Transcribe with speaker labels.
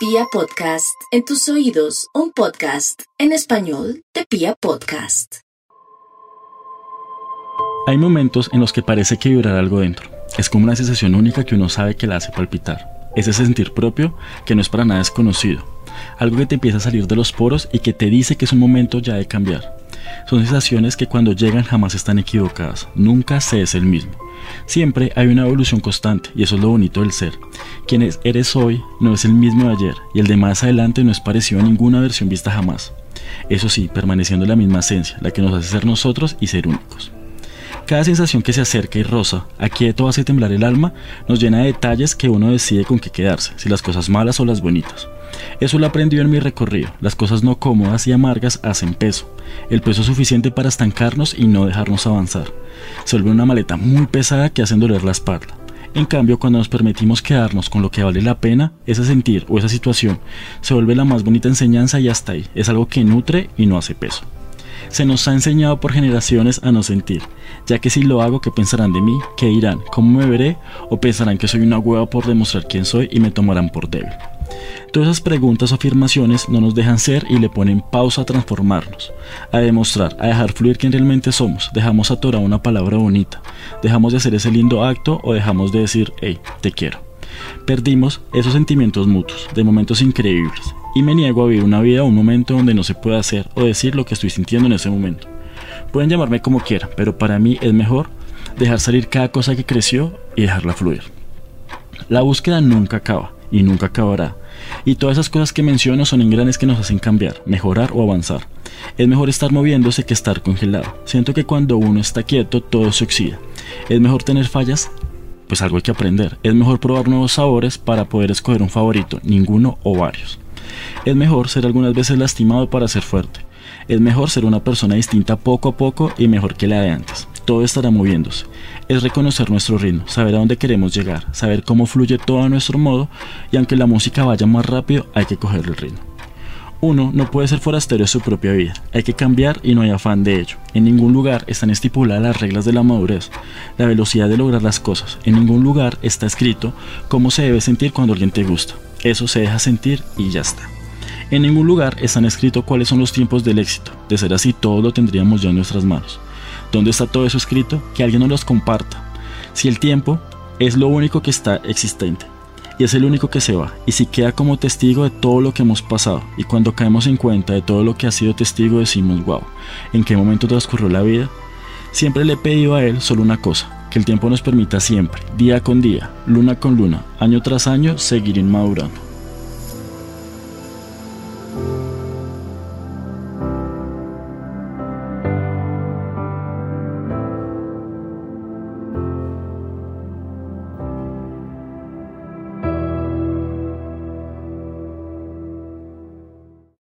Speaker 1: Pia Podcast, en tus oídos, un podcast en español de Pia Podcast.
Speaker 2: Hay momentos en los que parece que vibrará algo dentro. Es como una sensación única que uno sabe que la hace palpitar. Ese sentir propio que no es para nada desconocido. Algo que te empieza a salir de los poros y que te dice que es un momento ya de cambiar. Son sensaciones que cuando llegan jamás están equivocadas. Nunca se es el mismo. Siempre hay una evolución constante y eso es lo bonito del ser. Quien eres hoy no es el mismo de ayer y el de más adelante no es parecido a ninguna versión vista jamás. Eso sí, permaneciendo la misma esencia, la que nos hace ser nosotros y ser únicos. Cada sensación que se acerca y rosa, aquieto hace temblar el alma, nos llena de detalles que uno decide con qué quedarse, si las cosas malas o las bonitas. Eso lo aprendí en mi recorrido. Las cosas no cómodas y amargas hacen peso. El peso suficiente para estancarnos y no dejarnos avanzar. Se vuelve una maleta muy pesada que hacen doler la espalda. En cambio, cuando nos permitimos quedarnos con lo que vale la pena, ese sentir o esa situación se vuelve la más bonita enseñanza y hasta ahí. Es algo que nutre y no hace peso. Se nos ha enseñado por generaciones a no sentir, ya que si lo hago, ¿qué pensarán de mí? ¿Qué dirán? ¿Cómo me veré? ¿O pensarán que soy una hueva por demostrar quién soy y me tomarán por débil? Todas esas preguntas o afirmaciones no nos dejan ser y le ponen pausa a transformarnos, a demostrar, a dejar fluir quién realmente somos. Dejamos atorar una palabra bonita, dejamos de hacer ese lindo acto o dejamos de decir, hey, te quiero. Perdimos esos sentimientos mutuos, de momentos increíbles, y me niego a vivir una vida o un momento donde no se pueda hacer o decir lo que estoy sintiendo en ese momento. Pueden llamarme como quieran, pero para mí es mejor dejar salir cada cosa que creció y dejarla fluir. La búsqueda nunca acaba y nunca acabará. Y todas esas cosas que menciono son engranes que nos hacen cambiar, mejorar o avanzar. Es mejor estar moviéndose que estar congelado. Siento que cuando uno está quieto todo se oxida. Es mejor tener fallas, pues algo hay que aprender. Es mejor probar nuevos sabores para poder escoger un favorito, ninguno o varios. Es mejor ser algunas veces lastimado para ser fuerte. Es mejor ser una persona distinta poco a poco y mejor que la de antes todo estará moviéndose. Es reconocer nuestro ritmo, saber a dónde queremos llegar, saber cómo fluye todo a nuestro modo y aunque la música vaya más rápido, hay que coger el ritmo. Uno no puede ser forastero de su propia vida, hay que cambiar y no hay afán de ello. En ningún lugar están estipuladas las reglas de la madurez, la velocidad de lograr las cosas. En ningún lugar está escrito cómo se debe sentir cuando alguien te gusta. Eso se deja sentir y ya está. En ningún lugar están escritos cuáles son los tiempos del éxito. De ser así, todo lo tendríamos ya en nuestras manos. ¿Dónde está todo eso escrito? Que alguien nos los comparta. Si el tiempo es lo único que está existente y es el único que se va, y si queda como testigo de todo lo que hemos pasado, y cuando caemos en cuenta de todo lo que ha sido testigo decimos, wow, ¿en qué momento transcurrió la vida? Siempre le he pedido a él solo una cosa, que el tiempo nos permita siempre, día con día, luna con luna, año tras año, seguir inmadurando.